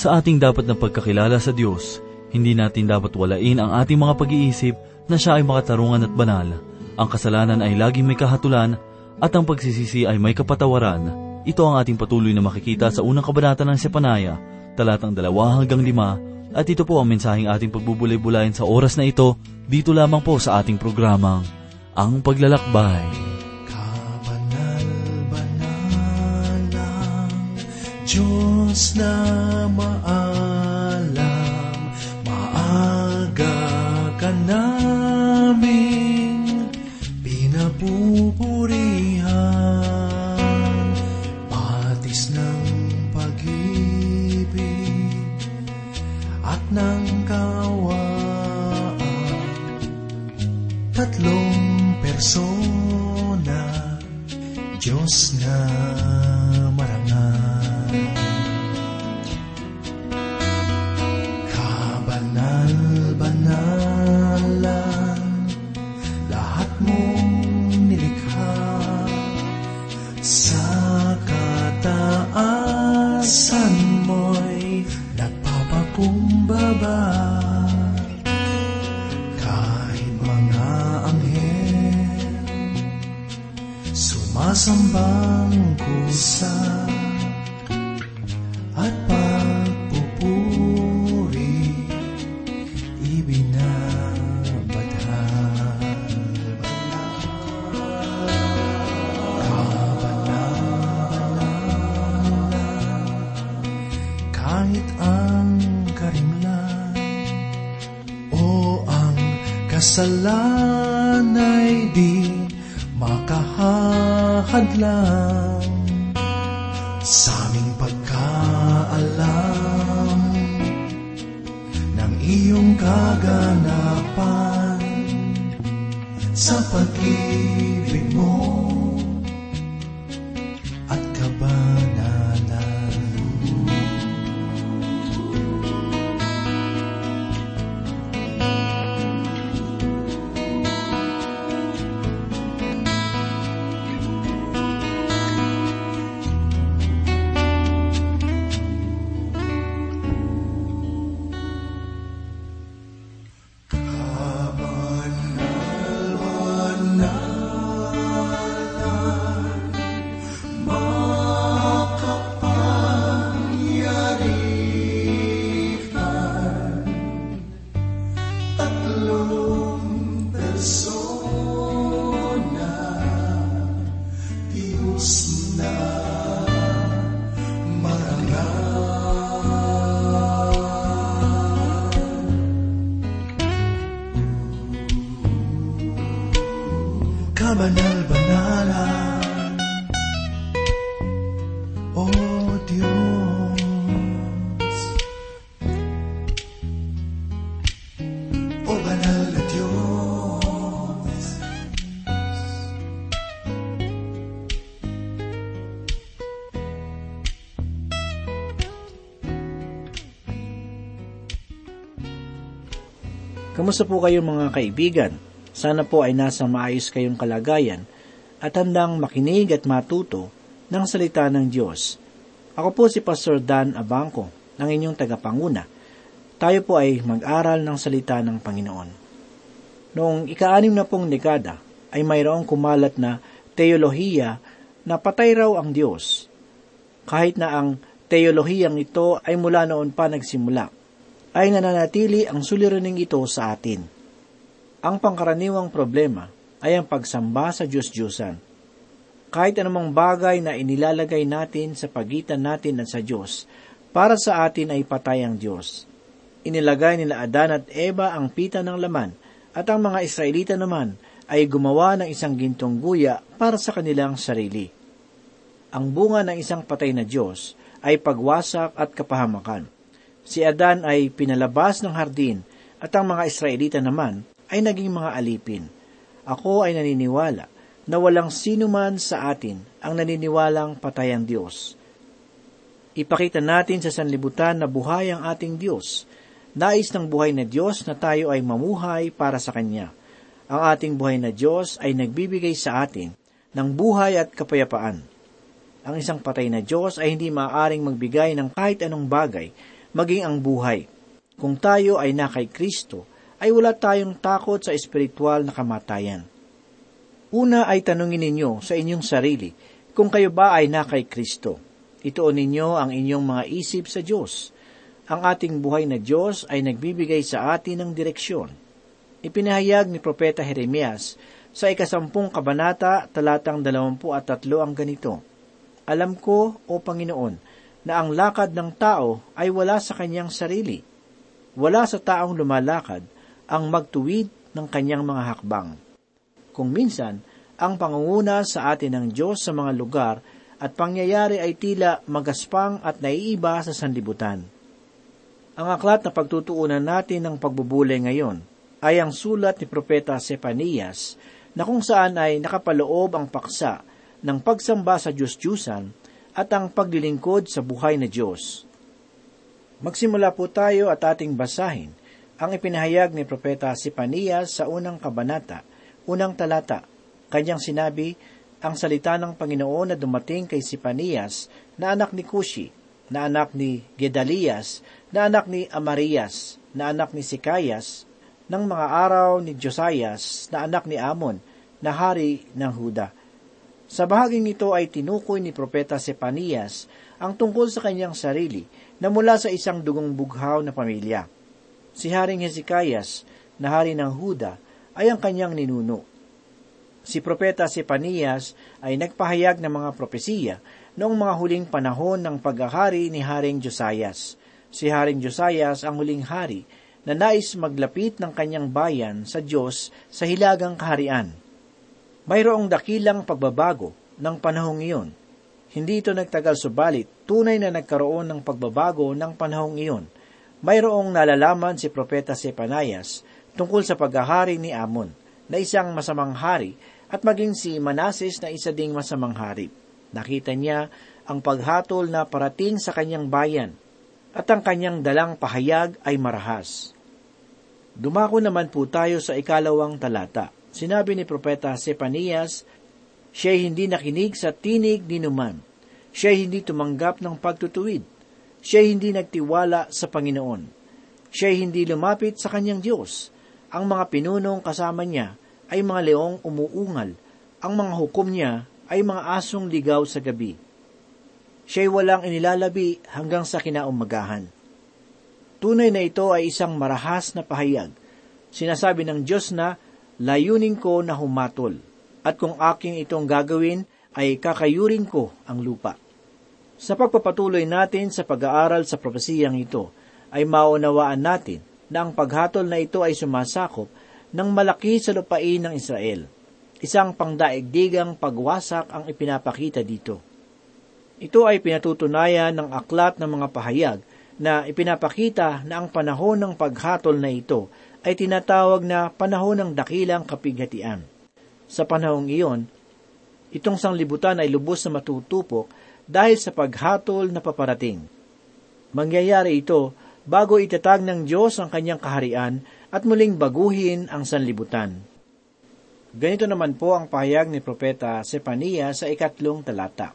Sa ating dapat na pagkakilala sa Diyos, hindi natin dapat walain ang ating mga pag-iisip na siya ay makatarungan at banal. Ang kasalanan ay laging may kahatulan at ang pagsisisi ay may kapatawaran. Ito ang ating patuloy na makikita sa unang kabanata ng Sepanaya, talatang dalawa hanggang lima, at ito po ang mensaheng ating pagbubulay-bulayan sa oras na ito, dito lamang po sa ating programang, Ang Paglalakbay. Diyos na maalam, maaga ka namin pinapupurihan, patis ng pag-ibig at ng kawaan. Tatlong persona, Diyos na kasalan ay di makahahadlang sa aming pagkaalam ng iyong kaganapan sa pag-ibig Kamusta po kayo mga kaibigan? Sana po ay nasa maayos kayong kalagayan at handang makinig at matuto ng salita ng Diyos. Ako po si Pastor Dan Abangco, ng inyong tagapanguna. Tayo po ay mag-aral ng salita ng Panginoon. Noong ika-anim na pong dekada ay mayroong kumalat na teolohiya na patay raw ang Diyos. Kahit na ang teolohiyang ito ay mula noon pa nagsimula, ay nananatili ang suliraning ito sa atin. Ang pangkaraniwang problema ay ang pagsamba sa Diyos-Diyosan. Kahit anumang bagay na inilalagay natin sa pagitan natin at sa Diyos, para sa atin ay patay ang Diyos. Inilagay nila Adan at Eva ang pita ng laman, at ang mga Israelita naman ay gumawa ng isang gintong guya para sa kanilang sarili. Ang bunga ng isang patay na Diyos ay pagwasak at kapahamakan. Si Adan ay pinalabas ng hardin at ang mga Israelita naman ay naging mga alipin. Ako ay naniniwala na walang sino man sa atin ang naniniwalang patay ang Diyos. Ipakita natin sa sanlibutan na buhay ang ating Diyos. Nais ng buhay na Diyos na tayo ay mamuhay para sa Kanya. Ang ating buhay na Diyos ay nagbibigay sa atin ng buhay at kapayapaan. Ang isang patay na Diyos ay hindi maaaring magbigay ng kahit anong bagay maging ang buhay. Kung tayo ay na kay Kristo, ay wala tayong takot sa espiritual na kamatayan. Una ay tanungin ninyo sa inyong sarili kung kayo ba ay na kay Kristo. Ituon ninyo ang inyong mga isip sa Diyos. Ang ating buhay na Diyos ay nagbibigay sa atin ng direksyon. Ipinahayag ni Propeta Jeremias sa ikasampung kabanata, talatang dalawampu at tatlo ang ganito. Alam ko, O Panginoon, na ang lakad ng tao ay wala sa kanyang sarili. Wala sa taong lumalakad ang magtuwid ng kanyang mga hakbang. Kung minsan, ang pangunguna sa atin ng Diyos sa mga lugar at pangyayari ay tila magaspang at naiiba sa sanlibutan. Ang aklat na pagtutuunan natin ng pagbubulay ngayon ay ang sulat ni Propeta Sepanias na kung saan ay nakapaloob ang paksa ng pagsamba sa Diyos-Diyusan at ang paglilingkod sa buhay na Diyos. Magsimula po tayo at ating basahin ang ipinahayag ni Propeta Sipanias sa unang kabanata, unang talata. Kanyang sinabi, ang salita ng Panginoon na dumating kay Sipanias na anak ni Kushi, na anak ni Gedalias, na anak ni Amarias, na anak ni Sikayas, ng mga araw ni Josias na anak ni Amon na hari ng Huda. Sa bahaging ito ay tinukoy ni Propeta Sepanias ang tungkol sa kanyang sarili na mula sa isang dugong bughaw na pamilya. Si Haring Hezekias na hari ng Huda ay ang kanyang ninuno. Si Propeta Sepanias ay nagpahayag ng mga propesiya noong mga huling panahon ng paghahari ni Haring Josias. Si Haring Josias ang huling hari na nais maglapit ng kanyang bayan sa Diyos sa hilagang kaharian. Mayroong dakilang pagbabago ng panahong iyon. Hindi ito nagtagal subalit, tunay na nagkaroon ng pagbabago ng panahong iyon. Mayroong nalalaman si Propeta Sepanayas tungkol sa paghahari ni Amon, na isang masamang hari, at maging si Manases na isa ding masamang hari. Nakita niya ang paghatol na parating sa kanyang bayan at ang kanyang dalang pahayag ay marahas. Dumako naman po tayo sa ikalawang talata. Sinabi ni Propeta Sepanias, siya hindi nakinig sa tinig ni Numan. Siya hindi tumanggap ng pagtutuwid. Siya hindi nagtiwala sa Panginoon. Siya hindi lumapit sa kanyang Diyos. Ang mga pinunong kasama niya ay mga leong umuungal. Ang mga hukom niya ay mga asong ligaw sa gabi siya'y walang inilalabi hanggang sa kinaumagahan. Tunay na ito ay isang marahas na pahayag. Sinasabi ng Diyos na, layunin ko na humatol, at kung aking itong gagawin, ay kakayurin ko ang lupa. Sa pagpapatuloy natin sa pag-aaral sa propesiyang ito, ay maunawaan natin na ang paghatol na ito ay sumasakop ng malaki sa lupain ng Israel. Isang pangdaigdigang pagwasak ang ipinapakita dito. Ito ay pinatutunayan ng aklat ng mga pahayag na ipinapakita na ang panahon ng paghatol na ito ay tinatawag na panahon ng dakilang kapighatian. Sa panahong iyon, itong sanglibutan ay lubos na matutupok dahil sa paghatol na paparating. Mangyayari ito bago itatag ng Diyos ang kanyang kaharian at muling baguhin ang sanlibutan. Ganito naman po ang pahayag ni Propeta Sepania sa ikatlong talata.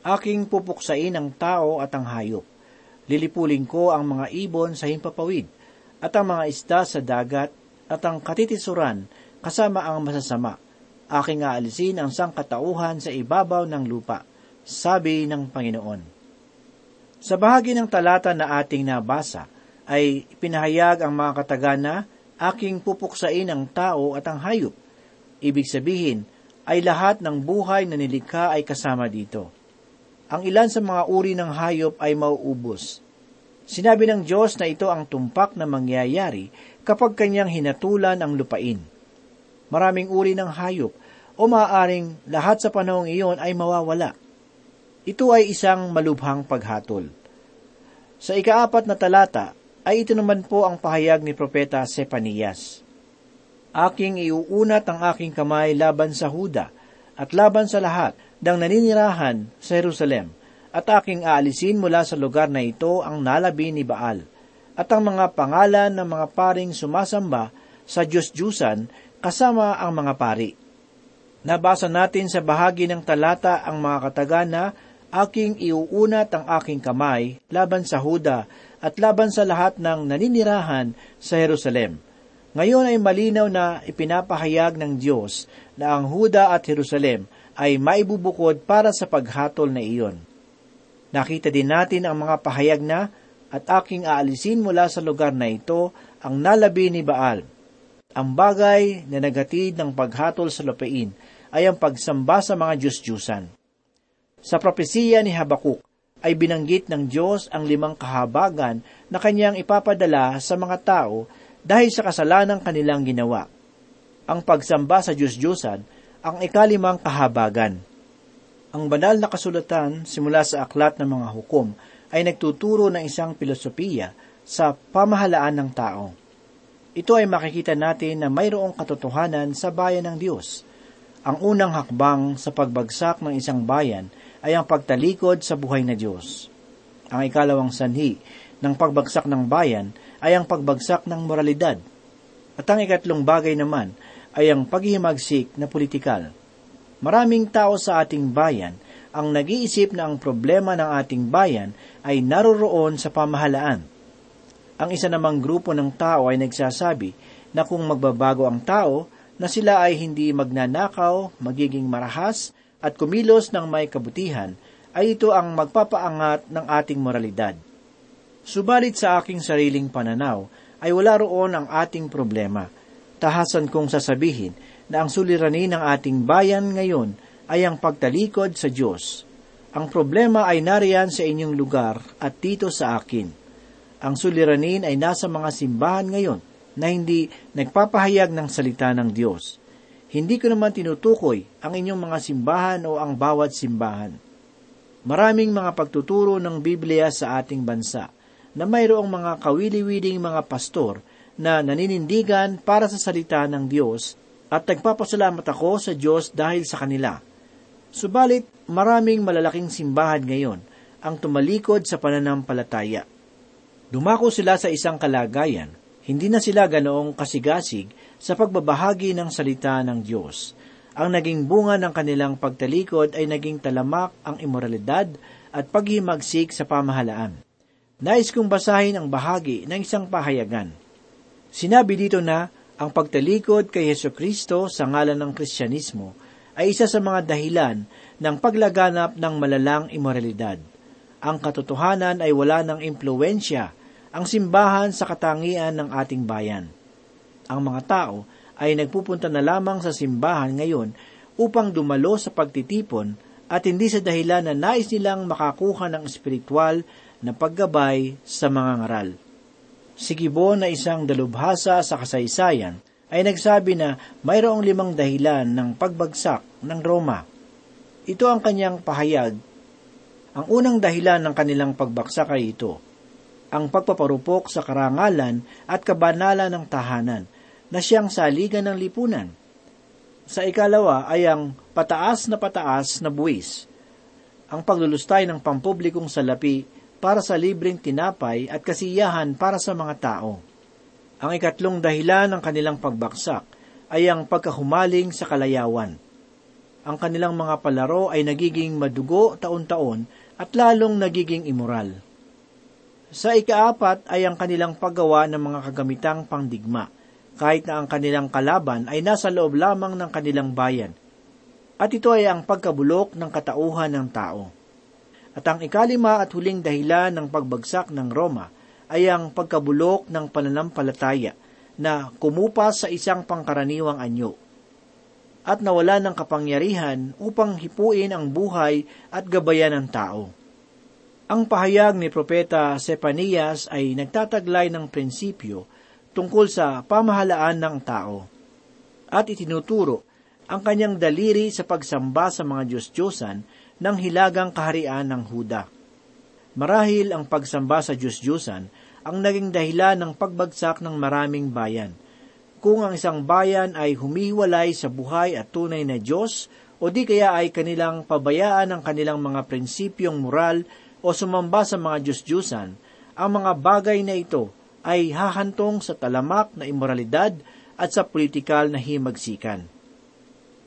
Aking pupuksain ang tao at ang hayop. Lilipulin ko ang mga ibon sa himpapawid, at ang mga isda sa dagat, at ang katitisuran, kasama ang masasama. Aking aalisin ang sangkatauhan sa ibabaw ng lupa, sabi ng Panginoon. Sa bahagi ng talata na ating nabasa, ay pinahayag ang mga katagana, aking pupuksain ang tao at ang hayop. Ibig sabihin, ay lahat ng buhay na nilikha ay kasama dito ang ilan sa mga uri ng hayop ay mauubos. Sinabi ng Diyos na ito ang tumpak na mangyayari kapag kanyang hinatulan ang lupain. Maraming uri ng hayop o maaaring lahat sa panahong iyon ay mawawala. Ito ay isang malubhang paghatol. Sa ikaapat na talata ay ito naman po ang pahayag ni Propeta Sepanias. Aking iuunat ang aking kamay laban sa Huda at laban sa lahat dang naninirahan sa Jerusalem, at aking aalisin mula sa lugar na ito ang nalabi ni Baal, at ang mga pangalan ng mga paring sumasamba sa Diyos-Diyusan kasama ang mga pari. Nabasa natin sa bahagi ng talata ang mga katagana, aking iuunat ang aking kamay laban sa Huda at laban sa lahat ng naninirahan sa Jerusalem. Ngayon ay malinaw na ipinapahayag ng Diyos na ang Huda at Jerusalem ay maibubukod para sa paghatol na iyon. Nakita din natin ang mga pahayag na at aking aalisin mula sa lugar na ito ang nalabi ni Baal. Ang bagay na nagatid ng paghatol sa lupain ay ang pagsamba sa mga Diyos-Diyusan. Sa propesiya ni Habakuk ay binanggit ng Diyos ang limang kahabagan na kanyang ipapadala sa mga tao dahil sa kasalanang kanilang ginawa. Ang pagsamba sa Diyos-Diyosan ang ikalimang kahabagan. Ang banal na kasulatan simula sa aklat ng mga hukom ay nagtuturo ng isang filosofiya sa pamahalaan ng tao. Ito ay makikita natin na mayroong katotohanan sa bayan ng Diyos. Ang unang hakbang sa pagbagsak ng isang bayan ay ang pagtalikod sa buhay na Diyos. Ang ikalawang sanhi ng pagbagsak ng bayan ay ang pagbagsak ng moralidad. At ang ikatlong bagay naman ay ang paghihimagsik na politikal. Maraming tao sa ating bayan ang nag-iisip na ang problema ng ating bayan ay naroroon sa pamahalaan. Ang isa namang grupo ng tao ay nagsasabi na kung magbabago ang tao, na sila ay hindi magnanakaw, magiging marahas, at kumilos ng may kabutihan, ay ito ang magpapaangat ng ating moralidad. Subalit sa aking sariling pananaw, ay wala roon ang ating problema. Tahasan kong sasabihin na ang suliranin ng ating bayan ngayon ay ang pagtalikod sa Diyos. Ang problema ay nariyan sa inyong lugar at dito sa akin. Ang suliranin ay nasa mga simbahan ngayon na hindi nagpapahayag ng salita ng Diyos. Hindi ko naman tinutukoy ang inyong mga simbahan o ang bawat simbahan. Maraming mga pagtuturo ng Biblia sa ating bansa na mayroong mga kawili-wiling mga pastor na naninindigan para sa salita ng Diyos at nagpapasalamat ako sa Diyos dahil sa kanila. Subalit, maraming malalaking simbahan ngayon ang tumalikod sa pananampalataya. Dumako sila sa isang kalagayan, hindi na sila ganoong kasigasig sa pagbabahagi ng salita ng Diyos. Ang naging bunga ng kanilang pagtalikod ay naging talamak ang imoralidad at paghimagsik sa pamahalaan. Nais kong basahin ang bahagi ng isang pahayagan. Sinabi dito na ang pagtalikod kay Heso Kristo sa ngalan ng Kristyanismo ay isa sa mga dahilan ng paglaganap ng malalang imoralidad. Ang katotohanan ay wala ng impluensya ang simbahan sa katangian ng ating bayan. Ang mga tao ay nagpupunta na lamang sa simbahan ngayon upang dumalo sa pagtitipon at hindi sa dahilan na nais nilang makakuha ng espiritual na paggabay sa mga ngaral. Si Gibbon na isang dalubhasa sa kasaysayan ay nagsabi na mayroong limang dahilan ng pagbagsak ng Roma. Ito ang kanyang pahayag. Ang unang dahilan ng kanilang pagbagsak ay ito, ang pagpaparupok sa karangalan at kabanalan ng tahanan na siyang saligan ng lipunan. Sa ikalawa ay ang pataas na pataas na buwis, ang paglulustay ng pampublikong salapi para sa libreng tinapay at kasiyahan para sa mga tao. Ang ikatlong dahilan ng kanilang pagbaksak ay ang pagkahumaling sa kalayawan. Ang kanilang mga palaro ay nagiging madugo taon-taon at lalong nagiging immoral. Sa ikaapat ay ang kanilang paggawa ng mga kagamitang pangdigma, kahit na ang kanilang kalaban ay nasa loob lamang ng kanilang bayan. At ito ay ang pagkabulok ng katauhan ng tao. At ang ikalima at huling dahilan ng pagbagsak ng Roma ay ang pagkabulok ng pananampalataya na kumupas sa isang pangkaraniwang anyo at nawala ng kapangyarihan upang hipuin ang buhay at gabayan ng tao. Ang pahayag ni Propeta Sepanias ay nagtataglay ng prinsipyo tungkol sa pamahalaan ng tao at itinuturo ang kanyang daliri sa pagsamba sa mga Diyos-Diyosan ng hilagang kaharian ng Huda. Marahil ang pagsamba sa Diyos-Diyusan ang naging dahilan ng pagbagsak ng maraming bayan. Kung ang isang bayan ay humihiwalay sa buhay at tunay na Diyos, o di kaya ay kanilang pabayaan ang kanilang mga prinsipyong moral o sumamba sa mga Diyos-Diyusan, ang mga bagay na ito ay hahantong sa talamak na imoralidad at sa politikal na himagsikan.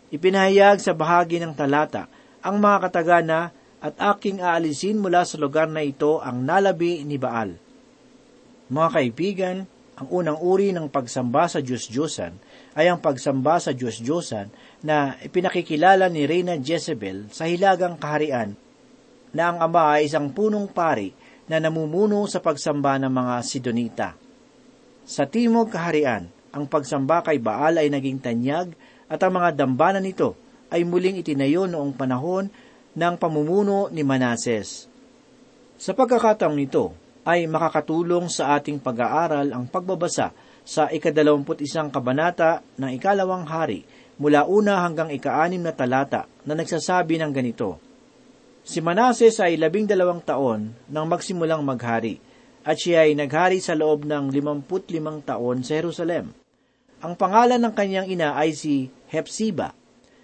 Ipinahayag sa bahagi ng talata ang mga katagana at aking aalisin mula sa lugar na ito ang nalabi ni Baal. Mga kaibigan, ang unang uri ng pagsamba sa Diyos-Diyosan ay ang pagsamba sa Diyos-Diyosan na ipinakikilala ni Reyna Jezebel sa hilagang kaharian na ang ama ay isang punong pari na namumuno sa pagsamba ng mga Sidonita. Sa Timog Kaharian, ang pagsamba kay Baal ay naging tanyag at ang mga dambana nito ay muling itinayo noong panahon ng pamumuno ni Manases. Sa pagkakataong nito, ay makakatulong sa ating pag-aaral ang pagbabasa sa ikadalawamput isang kabanata ng ikalawang hari mula una hanggang ikaanim na talata na nagsasabi ng ganito. Si Manases ay labing dalawang taon nang magsimulang maghari, at siya ay naghari sa loob ng limamput limang taon sa Jerusalem. Ang pangalan ng kanyang ina ay si Hepsiba.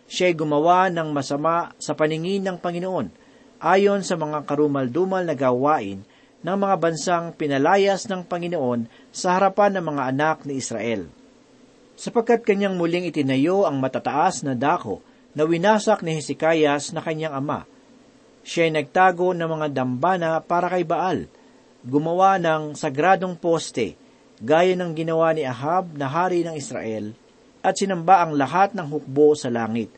Siya gumawa ng masama sa paningin ng Panginoon, ayon sa mga karumal-dumal na gawain ng mga bansang pinalayas ng Panginoon sa harapan ng mga anak ni Israel. Sapagkat kanyang muling itinayo ang matataas na dako na winasak ni Hezekias na kanyang ama. Siya nagtago ng mga dambana para kay Baal, gumawa ng sagradong poste, gaya ng ginawa ni Ahab na hari ng Israel, at sinamba ang lahat ng hukbo sa langit,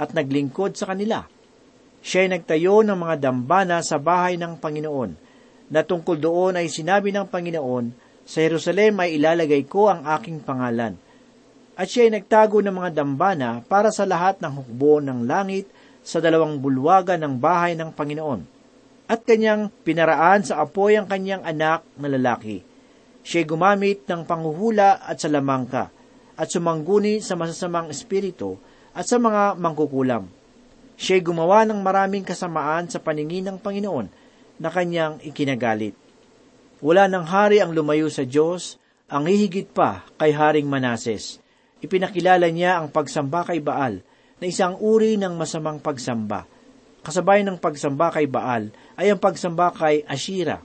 at naglingkod sa kanila. Siya ay nagtayo ng mga dambana sa bahay ng Panginoon, na tungkol doon ay sinabi ng Panginoon, sa Jerusalem ay ilalagay ko ang aking pangalan. At siya ay nagtago ng mga dambana para sa lahat ng hukbo ng langit sa dalawang bulwagan ng bahay ng Panginoon. At kanyang pinaraan sa apoy ang kanyang anak na lalaki. Siya gumamit ng panghuhula at salamangka, at sumangguni sa masasamang espiritu at sa mga mangkukulam. Siya gumawa ng maraming kasamaan sa paningin ng Panginoon na kanyang ikinagalit. Wala ng hari ang lumayo sa Diyos, ang hihigit pa kay Haring Manases. Ipinakilala niya ang pagsamba kay Baal na isang uri ng masamang pagsamba. Kasabay ng pagsamba kay Baal ay ang pagsamba kay Ashira.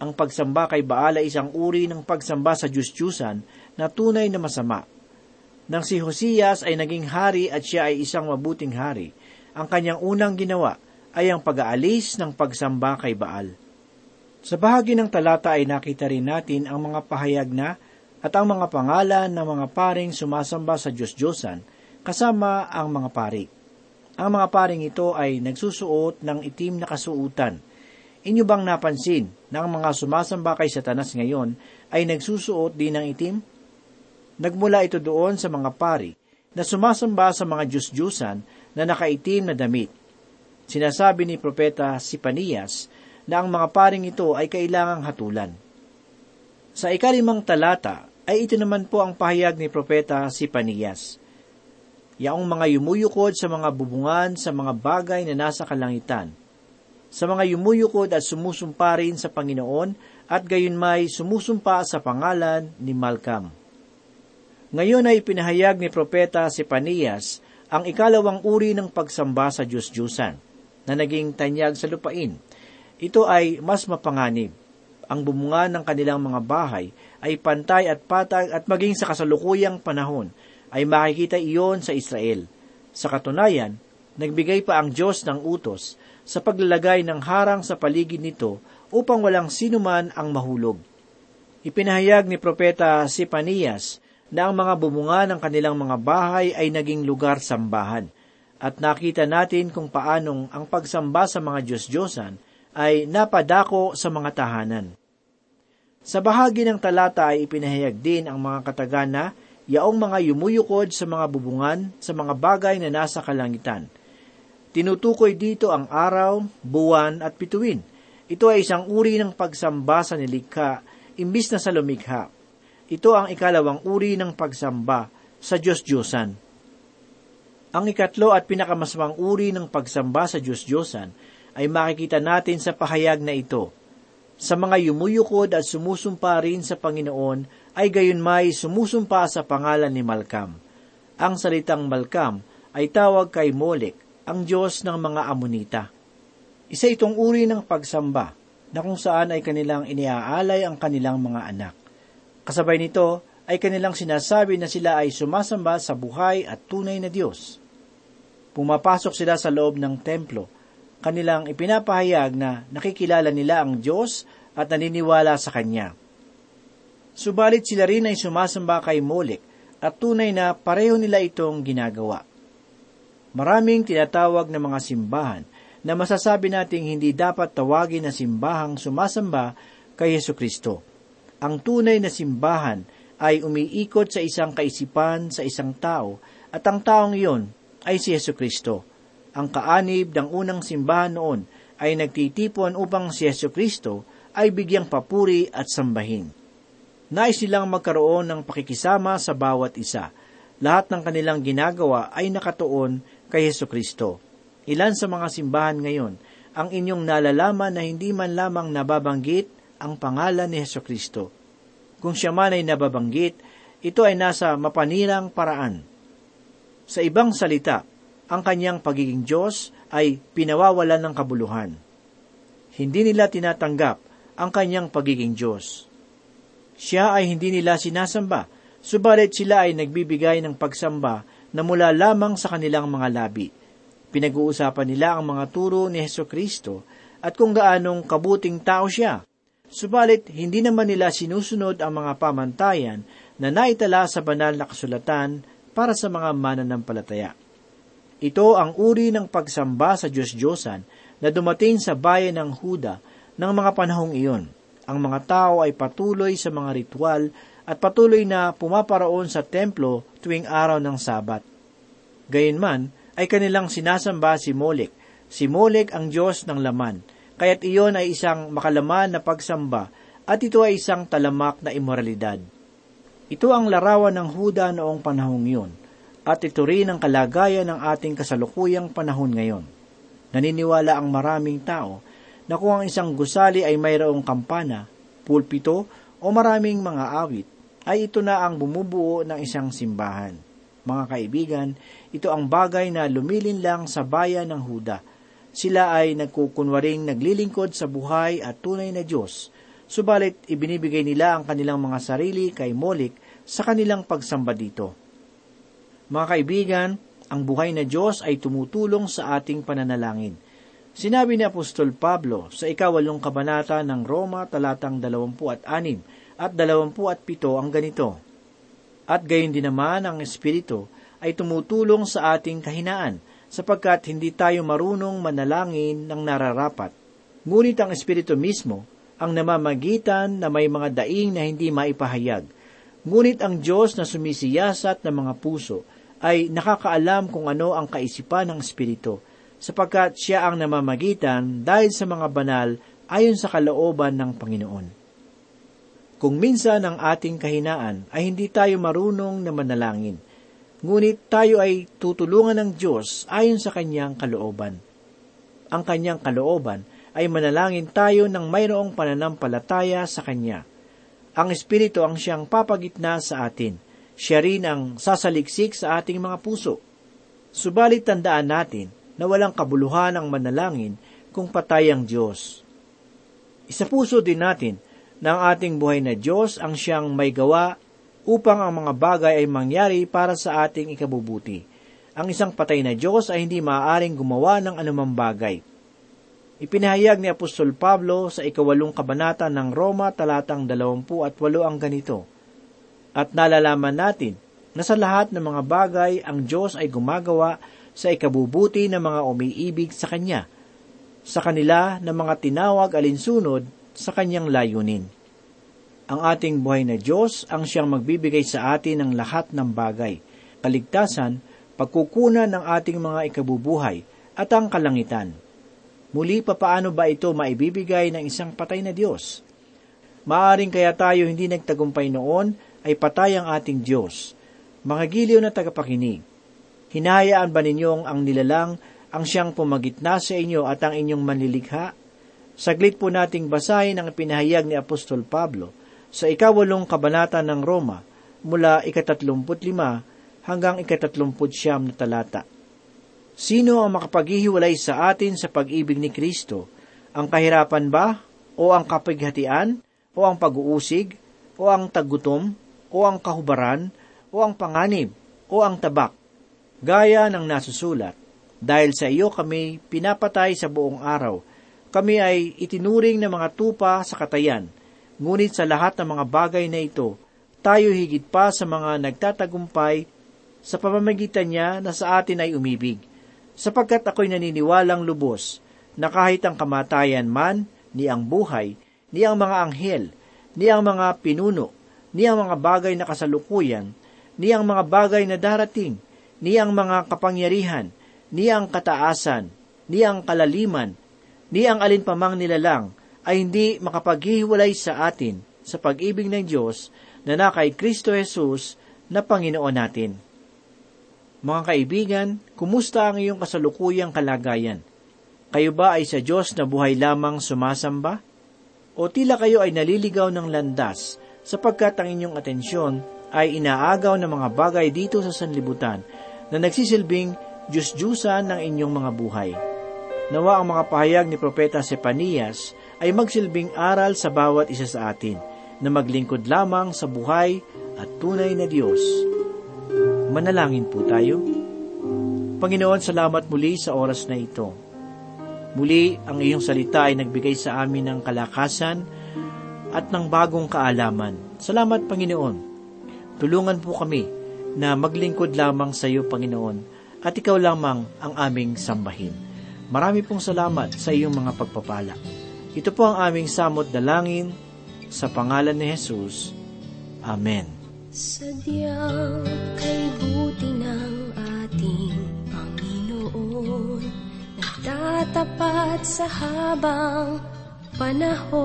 Ang pagsamba kay Baal ay isang uri ng pagsamba sa Diyos-Diyusan na tunay na masama. Nang si Hosias ay naging hari at siya ay isang mabuting hari, ang kanyang unang ginawa ay ang pag-aalis ng pagsamba kay Baal. Sa bahagi ng talata ay nakita rin natin ang mga pahayag na at ang mga pangalan ng mga paring sumasamba sa Diyos-Diyosan kasama ang mga pari. Ang mga paring ito ay nagsusuot ng itim na kasuutan. Inyo bang napansin na ang mga sumasamba kay Satanas ngayon ay nagsusuot din ng itim? Nagmula ito doon sa mga pari na sumasamba sa mga Diyos-Diyusan na nakaitim na damit Sinasabi ni Propeta Sipanias na ang mga paring ito ay kailangang hatulan. Sa ikalimang talata ay ito naman po ang pahayag ni Propeta Sipanias. Yaong mga yumuyukod sa mga bubungan sa mga bagay na nasa kalangitan. Sa mga yumuyukod at sumusumpa rin sa Panginoon at gayon may sumusumpa sa pangalan ni Malcolm. Ngayon ay pinahayag ni Propeta Sipanias ang ikalawang uri ng pagsamba sa Diyos-Diyusan na naging tanyag sa lupain. Ito ay mas mapanganib. Ang bumunga ng kanilang mga bahay ay pantay at patag at maging sa kasalukuyang panahon ay makikita iyon sa Israel. Sa katunayan, nagbigay pa ang Diyos ng utos sa paglalagay ng harang sa paligid nito upang walang sinuman ang mahulog. Ipinahayag ni Propeta Sipanias na ang mga bumunga ng kanilang mga bahay ay naging lugar sambahan at nakita natin kung paanong ang pagsamba sa mga Diyos-Diyosan ay napadako sa mga tahanan. Sa bahagi ng talata ay ipinahayag din ang mga katagan na yaong mga yumuyukod sa mga bubungan sa mga bagay na nasa kalangitan. Tinutukoy dito ang araw, buwan at bituin. Ito ay isang uri ng pagsamba sa nilikha, imbis na sa lumikha. Ito ang ikalawang uri ng pagsamba sa Diyos-Diyosan. Ang ikatlo at pinakamasmang uri ng pagsamba sa Diyos-Diyosan ay makikita natin sa pahayag na ito. Sa mga yumuyukod at sumusumpa rin sa Panginoon ay gayon may sumusumpa sa pangalan ni Malkam. Ang salitang Malkam ay tawag kay Molek, ang Diyos ng mga Amonita. Isa itong uri ng pagsamba na kung saan ay kanilang iniaalay ang kanilang mga anak. Kasabay nito ay kanilang sinasabi na sila ay sumasamba sa buhay at tunay na Diyos. Pumapasok sila sa loob ng templo. Kanilang ipinapahayag na nakikilala nila ang Diyos at naniniwala sa Kanya. Subalit sila rin ay sumasamba kay Molek at tunay na pareho nila itong ginagawa. Maraming tinatawag na mga simbahan na masasabi nating hindi dapat tawagin na simbahang sumasamba kay Yesu Kristo. Ang tunay na simbahan ay umiikot sa isang kaisipan sa isang tao at ang taong iyon ay si Yesu Kristo. Ang kaanib ng unang simbahan noon ay nagtitipon upang si Yesu Kristo ay bigyang papuri at sambahin. Nais nilang magkaroon ng pakikisama sa bawat isa. Lahat ng kanilang ginagawa ay nakatuon kay Yesu Kristo. Ilan sa mga simbahan ngayon ang inyong nalalaman na hindi man lamang nababanggit ang pangalan ni Yesu Kristo. Kung siya man ay nababanggit, ito ay nasa mapanirang paraan. Sa ibang salita, ang kanyang pagiging Diyos ay pinawawalan ng kabuluhan. Hindi nila tinatanggap ang kanyang pagiging Diyos. Siya ay hindi nila sinasamba, subalit sila ay nagbibigay ng pagsamba na mula lamang sa kanilang mga labi. Pinag-uusapan nila ang mga turo ni Heso Kristo at kung gaanong kabuting tao siya. Subalit, hindi naman nila sinusunod ang mga pamantayan na naitala sa banal na kasulatan para sa mga mananampalataya. Ito ang uri ng pagsamba sa Diyos-Diyosan na dumating sa bayan ng Huda ng mga panahong iyon. Ang mga tao ay patuloy sa mga ritual at patuloy na pumaparaon sa templo tuwing araw ng Sabat. Gayunman, ay kanilang sinasamba si Molek. Si Molek ang Diyos ng laman, kaya't iyon ay isang makalaman na pagsamba at ito ay isang talamak na imoralidad. Ito ang larawan ng Huda noong panahong iyon, at ito rin ang kalagayan ng ating kasalukuyang panahon ngayon. Naniniwala ang maraming tao na kung ang isang gusali ay mayroong kampana, pulpito o maraming mga awit, ay ito na ang bumubuo ng isang simbahan. Mga kaibigan, ito ang bagay na lumilin lang sa bayan ng Huda. Sila ay nagkukunwaring naglilingkod sa buhay at tunay na Diyos, subalit ibinibigay nila ang kanilang mga sarili kay Molik sa kanilang pagsamba dito. Mga kaibigan, ang buhay na Diyos ay tumutulong sa ating pananalangin. Sinabi ni Apostol Pablo sa ikawalong kabanata ng Roma talatang 26 at 27 ang ganito. At gayon din naman ang Espiritu ay tumutulong sa ating kahinaan sapagkat hindi tayo marunong manalangin ng nararapat. Ngunit ang Espiritu mismo ang namamagitan na may mga daing na hindi maipahayag. Ngunit ang Diyos na sumisiyasat ng mga puso ay nakakaalam kung ano ang kaisipan ng Espiritu, sapagkat siya ang namamagitan dahil sa mga banal ayon sa kalooban ng Panginoon. Kung minsan ang ating kahinaan ay hindi tayo marunong na manalangin, ngunit tayo ay tutulungan ng Diyos ayon sa kanyang kalooban. Ang kanyang kalooban ay manalangin tayo ng mayroong pananampalataya sa Kanya. Ang Espiritu ang siyang papagitna sa atin. Siya rin ang sasaliksik sa ating mga puso. Subalit tandaan natin na walang kabuluhan ang manalangin kung patay ang Diyos. Isa puso din natin ng ating buhay na Diyos ang siyang may gawa upang ang mga bagay ay mangyari para sa ating ikabubuti. Ang isang patay na Diyos ay hindi maaaring gumawa ng anumang bagay. Ipinahayag ni Apostol Pablo sa ikawalong kabanata ng Roma talatang dalawampu at walo ang ganito. At nalalaman natin na sa lahat ng mga bagay ang Diyos ay gumagawa sa ikabubuti ng mga umiibig sa Kanya, sa kanila ng mga tinawag alinsunod sa kanyang layunin. Ang ating buhay na Diyos ang siyang magbibigay sa atin ng lahat ng bagay, kaligtasan, pagkukunan ng ating mga ikabubuhay, at ang kalangitan. Muli pa paano ba ito maibibigay ng isang patay na Diyos? Maaring kaya tayo hindi nagtagumpay noon ay patay ang ating Diyos. Mga giliw na tagapakinig, hinahayaan ba ninyong ang nilalang ang siyang pumagitna sa inyo at ang inyong manlilikha? Saglit po nating basahin ang pinahayag ni Apostol Pablo sa ikawalong kabanata ng Roma mula ikatatlumput lima hanggang ikatatlumput siyam na talata. Sino ang makapaghihiwalay sa atin sa pag-ibig ni Kristo? Ang kahirapan ba? O ang kapighatian? O ang pag-uusig? O ang tagutom? O ang kahubaran? O ang panganib? O ang tabak? Gaya ng nasusulat, dahil sa iyo kami pinapatay sa buong araw, kami ay itinuring na mga tupa sa katayan. Ngunit sa lahat ng mga bagay na ito, tayo higit pa sa mga nagtatagumpay sa pamamagitan niya na sa atin ay umibig. Sapagkat ako'y naniniwalang lubos na kahit ang kamatayan man, ni ang buhay, ni ang mga anghel, ni ang mga pinuno, ni ang mga bagay na kasalukuyan, ni ang mga bagay na darating, ni ang mga kapangyarihan, ni ang kataasan, ni ang kalaliman, ni ang alinpamang nilalang, ay hindi makapaghiwalay sa atin sa pag-ibig ng Diyos na na kay Kristo Jesus na Panginoon natin. Mga kaibigan, kumusta ang iyong kasalukuyang kalagayan? Kayo ba ay sa Diyos na buhay lamang sumasamba? O tila kayo ay naliligaw ng landas sapagkat ang inyong atensyon ay inaagaw ng mga bagay dito sa sanlibutan na nagsisilbing Diyos-Diyusan ng inyong mga buhay. Nawa ang mga pahayag ni Propeta Sepanias ay magsilbing aral sa bawat isa sa atin na maglingkod lamang sa buhay at tunay na Diyos. Manalangin po tayo. Panginoon, salamat muli sa oras na ito. Muli, ang iyong salita ay nagbigay sa amin ng kalakasan at ng bagong kaalaman. Salamat, Panginoon. Tulungan po kami na maglingkod lamang sa iyo, Panginoon, at ikaw lamang ang aming sambahin. Marami pong salamat sa iyong mga pagpapala. Ito po ang aming samot dalangin sa pangalan ni Jesus. Amen. Sadyang kay buti ng ating tatapat sa habang panahon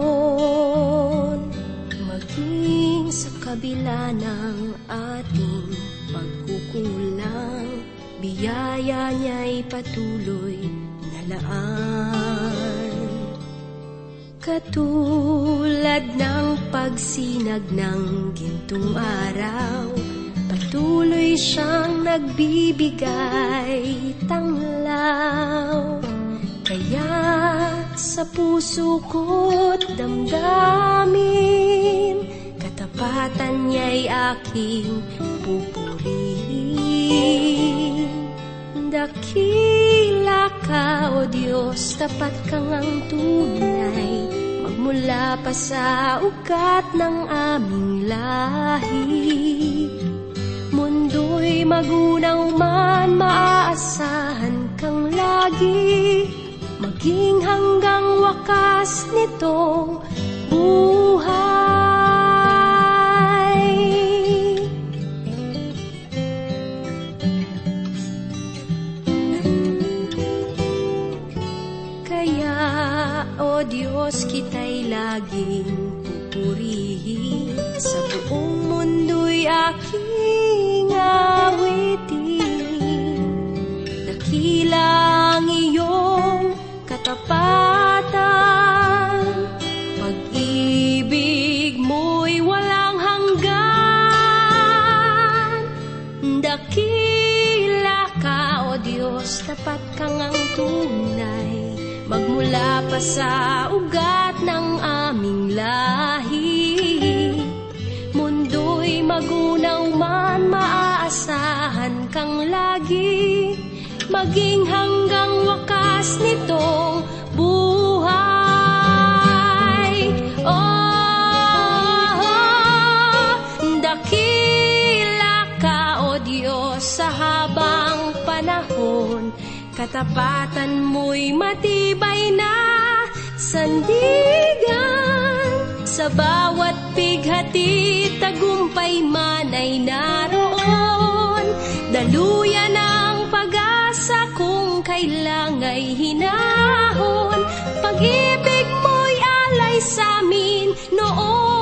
Maging sa kabila ng ating pagkukulang Biyaya niya'y patuloy na laan Katulad ng pagsinag ng gintong araw Patuloy siyang nagbibigay tanglaw. Kaya sa puso ko't damdamin Katapatan niya'y aking pupurihin Dakila ka, O Diyos, tapat kang ang tunay. Magmula pa sa ugat ng aming lahi. Mundo'y magunaw man maaasahan kang lagi. Maging hanggang wakas nitong buhay Diyos, kita'y laging pupurihin. Sa buong mundo'y aking awitin. Dakilang iyong katapatan pa sa ugat ng aming lahi. Mundo'y magunaw man maaasahan kang lagi. Maging hanggang wakas nitong buhay. Oh, dakila ka o Diyos sa habang panahon. Katapatan mo'y matibay na sandigan. Sa bawat bighati tagumpay man ay naroon. Daluyan ang pag-asa kung kailang ay hinahon Pag-ibig mo'y alay sa amin noon